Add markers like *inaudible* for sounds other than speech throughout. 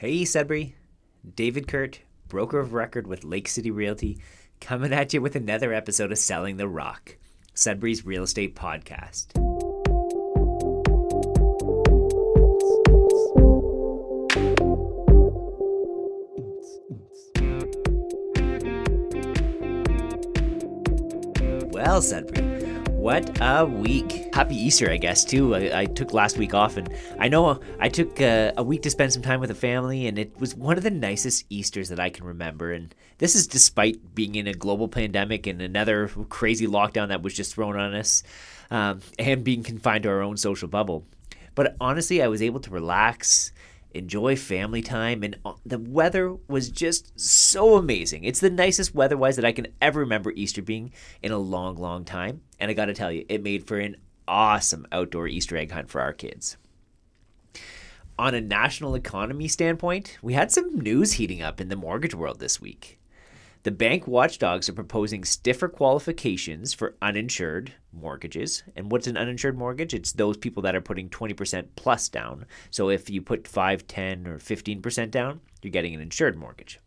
Hey, Sudbury. David Kurt, broker of record with Lake City Realty, coming at you with another episode of Selling the Rock, Sudbury's real estate podcast. Well, Sudbury, what a week. Happy Easter, I guess, too. I, I took last week off, and I know I took uh, a week to spend some time with the family, and it was one of the nicest Easters that I can remember. And this is despite being in a global pandemic and another crazy lockdown that was just thrown on us, um, and being confined to our own social bubble. But honestly, I was able to relax enjoy family time and uh, the weather was just so amazing. It's the nicest weather-wise that i can ever remember easter being in a long long time and i gotta tell you it made for an awesome outdoor easter egg hunt for our kids. On a national economy standpoint we had some news heating up in the mortgage world this week the bank watchdogs are proposing stiffer qualifications for uninsured mortgages. And what's an uninsured mortgage? It's those people that are putting 20% plus down. So if you put 5, 10, or 15% down, you're getting an insured mortgage.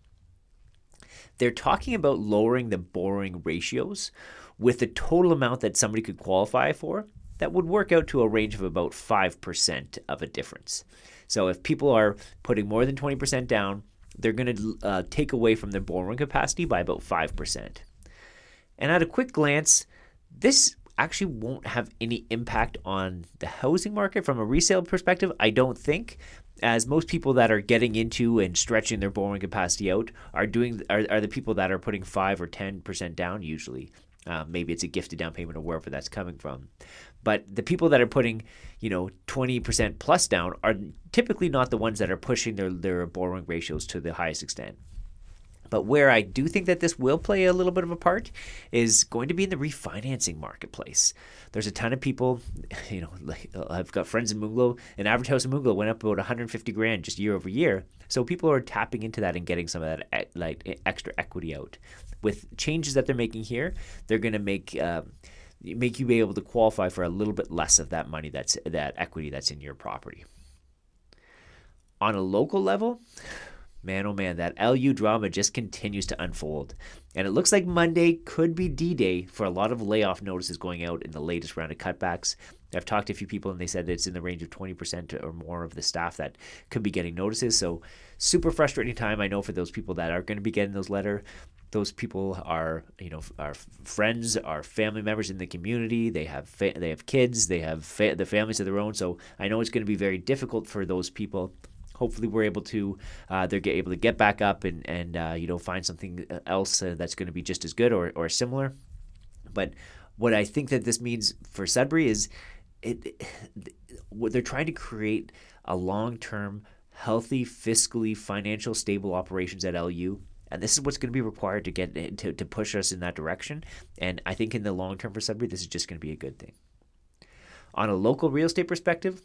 They're talking about lowering the borrowing ratios with the total amount that somebody could qualify for. That would work out to a range of about 5% of a difference. So if people are putting more than 20% down, they're going to uh, take away from their borrowing capacity by about 5%. And at a quick glance, this actually won't have any impact on the housing market from a resale perspective, I don't think, as most people that are getting into and stretching their borrowing capacity out are doing are, are the people that are putting 5 or 10% down usually. Uh, maybe it's a gifted down payment or wherever that's coming from. But the people that are putting, you know, 20% plus down are typically not the ones that are pushing their, their borrowing ratios to the highest extent. But where I do think that this will play a little bit of a part is going to be in the refinancing marketplace. There's a ton of people, *laughs* you know, like, uh, I've got friends in Moonglo, an average house in Moonglo went up about 150 grand just year over year. So people are tapping into that and getting some of that like extra equity out. With changes that they're making here, they're going to make. Uh, make you be able to qualify for a little bit less of that money that's that equity that's in your property. On a local level, man oh man, that LU drama just continues to unfold. And it looks like Monday could be D Day for a lot of layoff notices going out in the latest round of cutbacks. I've talked to a few people and they said it's in the range of 20% or more of the staff that could be getting notices. So, super frustrating time, I know, for those people that are going to be getting those letter those people are you know are friends are family members in the community. They have fa- they have kids they have fa- the families of their own. So i know it's going to be very difficult for those people. Hopefully we're able to uh, they're able to get back up and and uh, you know find something else uh, that's going to be just as good or, or similar. But what i think that this means for sudbury is it, it they're trying to create a long-term healthy fiscally financial stable operations at lu and this is what's going to be required to get to, to push us in that direction. And I think in the long term for Sudbury, this is just going to be a good thing. On a local real estate perspective,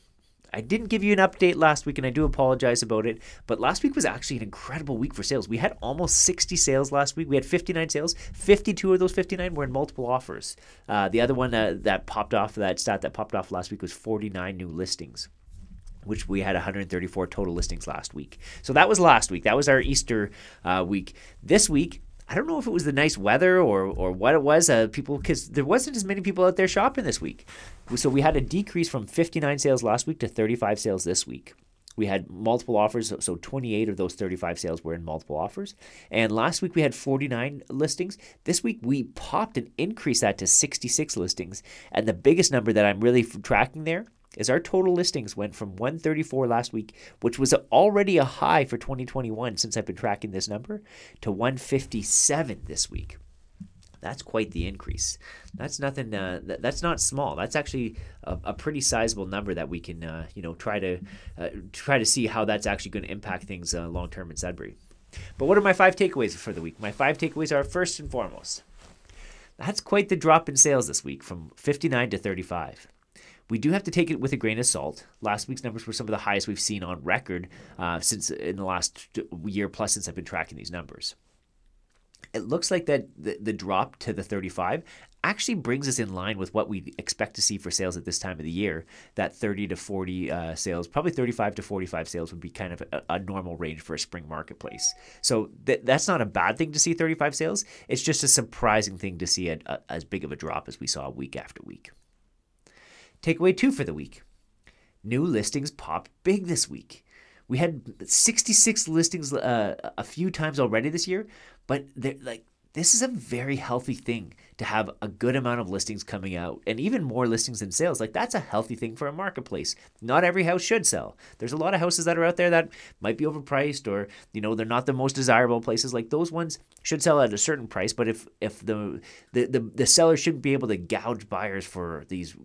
I didn't give you an update last week, and I do apologize about it. But last week was actually an incredible week for sales. We had almost 60 sales last week. We had 59 sales. 52 of those 59 were in multiple offers. Uh, the other one that, that popped off, that stat that popped off last week was 49 new listings which we had 134 total listings last week. So that was last week. That was our Easter uh, week. This week, I don't know if it was the nice weather or or what it was. Uh, people because there wasn't as many people out there shopping this week, so we had a decrease from 59 sales last week to 35 sales this week. We had multiple offers, so 28 of those 35 sales were in multiple offers. And last week we had 49 listings. This week we popped and increased that to 66 listings. And the biggest number that I'm really tracking there is our total listings went from 134 last week, which was already a high for 2021 since I've been tracking this number, to 157 this week. That's quite the increase. That's nothing. Uh, th- that's not small. That's actually a, a, pretty sizable number that we can, uh, you know, try to uh, try to see how that's actually going to impact things uh, long term in Sudbury. But what are my five takeaways for the week? My five takeaways are first and foremost. That's quite the drop in sales this week from 59 to 35 we do have to take it with a grain of salt. Last week's numbers were some of the highest we've seen on record uh, since in the last year plus since I've been tracking these numbers. It looks like that the, the drop to the 35 actually brings us in line with what we expect to see for sales at this time of the year. That 30 to 40 uh, sales, probably 35 to 45 sales would be kind of a, a normal range for a spring marketplace. So th- that's not a bad thing to see 35 sales. It's just a surprising thing to see a, a, as big of a drop as we saw week after week. Takeaway two for the week new listings popped big this week. We had 66 listings uh, a few times already this year, but like this is a very healthy thing to have a good amount of listings coming out and even more listings than sales. Like that's a healthy thing for a marketplace. Not every house should sell. There's a lot of houses that are out there that might be overpriced or you know they're not the most desirable places. Like those ones should sell at a certain price, but if if the the the, the seller shouldn't be able to gouge buyers for these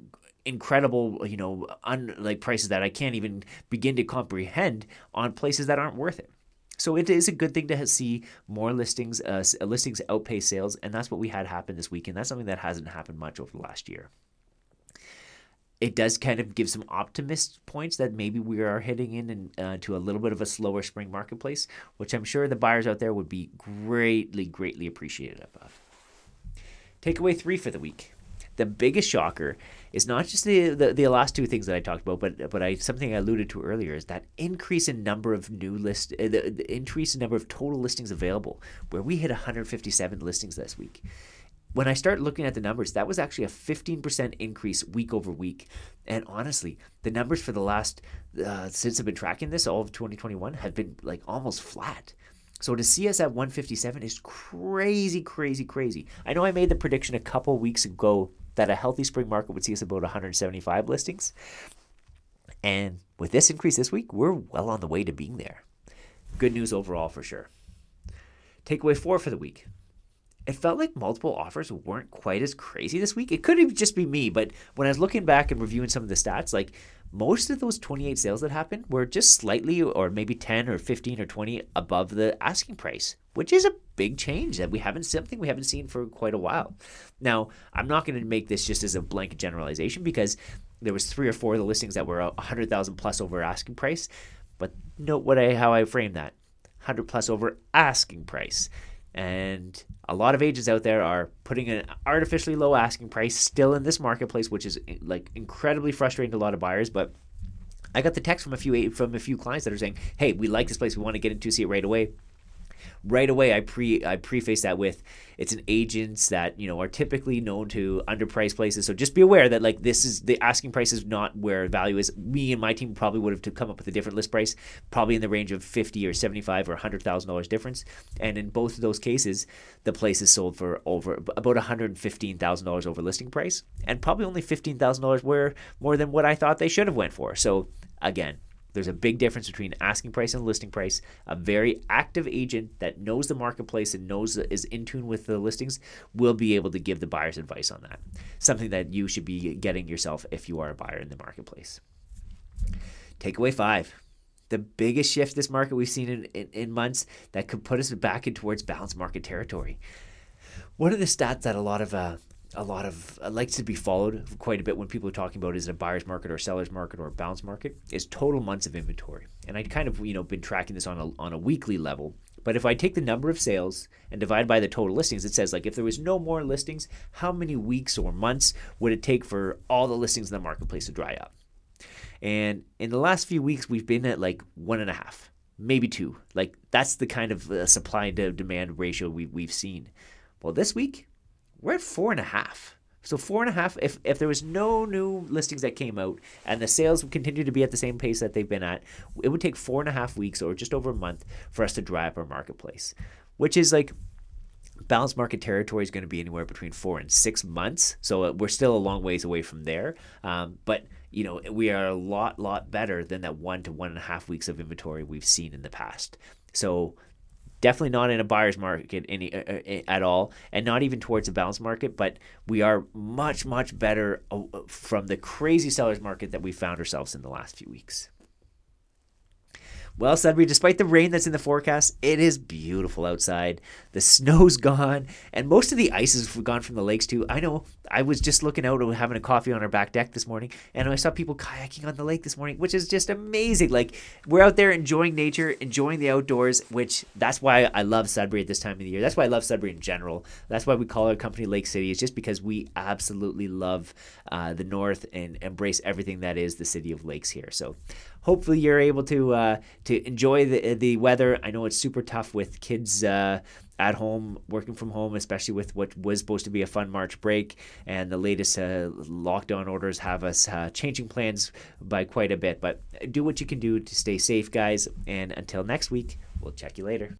incredible you know un, like prices that I can't even begin to comprehend on places that aren't worth it. So it is a good thing to see more listings, uh, listings outpace sales, and that's what we had happen this weekend. That's something that hasn't happened much over the last year. It does kind of give some optimist points that maybe we are heading in and, uh, to a little bit of a slower spring marketplace, which I'm sure the buyers out there would be greatly, greatly appreciative of. Takeaway three for the week the biggest shocker is not just the, the, the last two things that I talked about, but but I something I alluded to earlier is that increase in number of new list, uh, the, the increase in number of total listings available, where we hit 157 listings this week. When I start looking at the numbers, that was actually a 15% increase week over week. And honestly, the numbers for the last, uh, since I've been tracking this, all of 2021, have been like almost flat. So to see us at 157 is crazy, crazy, crazy. I know I made the prediction a couple weeks ago that a healthy spring market would see us about 175 listings. And with this increase this week, we're well on the way to being there. Good news overall for sure. Takeaway four for the week. It felt like multiple offers weren't quite as crazy this week. It could just be me, but when I was looking back and reviewing some of the stats, like most of those 28 sales that happened were just slightly or maybe 10 or 15 or 20 above the asking price, which is a big change that we haven't something we haven't seen for quite a while. Now, I'm not going to make this just as a blanket generalization because there was three or four of the listings that were 100,000 plus over asking price, but note what I how I frame that. 100 plus over asking price. And a lot of agents out there are putting an artificially low asking price still in this marketplace, which is like incredibly frustrating to a lot of buyers. But I got the text from a few from a few clients that are saying, "Hey, we like this place. We want to get into see it right away." Right away I pre I preface that with it's an agents that you know are typically known to underpriced places. So just be aware that like this is the asking price is not where value is. Me and my team probably would have to come up with a different list price, probably in the range of fifty or seventy five or hundred thousand dollars difference. And in both of those cases, the place is sold for over about one hundred fifteen thousand dollars over listing price, and probably only fifteen thousand dollars more more than what I thought they should have went for. So again, there's a big difference between asking price and listing price. A very active agent that knows the marketplace and knows is in tune with the listings will be able to give the buyers advice on that. Something that you should be getting yourself if you are a buyer in the marketplace. Takeaway five. The biggest shift this market we've seen in, in, in months that could put us back in towards balanced market territory. One of the stats that a lot of uh, a lot of uh, likes to be followed quite a bit when people are talking about is it a buyer's market or a seller's market or a bounce market is total months of inventory. And I kind of you know been tracking this on a on a weekly level. But if I take the number of sales and divide by the total listings, it says like if there was no more listings, how many weeks or months would it take for all the listings in the marketplace to dry up? And in the last few weeks, we've been at like one and a half, maybe two. Like that's the kind of uh, supply to demand ratio we, we've seen. Well, this week we're at four and a half. So four and a half. If if there was no new listings that came out and the sales would continue to be at the same pace that they've been at, it would take four and a half weeks or just over a month for us to dry up our marketplace, which is like balanced market territory is going to be anywhere between four and six months. So uh, we're still a long ways away from there. Um, but you know we are a lot lot better than that one to one and a half weeks of inventory we've seen in the past. So definitely not in a buyer's market any uh, uh, at all and not even towards a balanced market but we are much much better uh, from the crazy sellers market that we found ourselves in the last few weeks Well, Sudbury, despite the rain that's in the forecast, it is beautiful outside. The snow's gone, and most of the ice is gone from the lakes too. I know. I was just looking out and having a coffee on our back deck this morning, and I saw people kayaking on the lake this morning, which is just amazing. Like we're out there enjoying nature, enjoying the outdoors, which that's why I love Sudbury at this time of the year. That's why I love Sudbury in general. That's why we call our company Lake City. It's just because we absolutely love uh, the north and embrace everything that is the city of lakes here. So hopefully you're able to uh, to enjoy the the weather. I know it's super tough with kids. Uh, at home, working from home, especially with what was supposed to be a fun March break, and the latest uh, lockdown orders have us uh, changing plans by quite a bit. But do what you can do to stay safe, guys. And until next week, we'll check you later.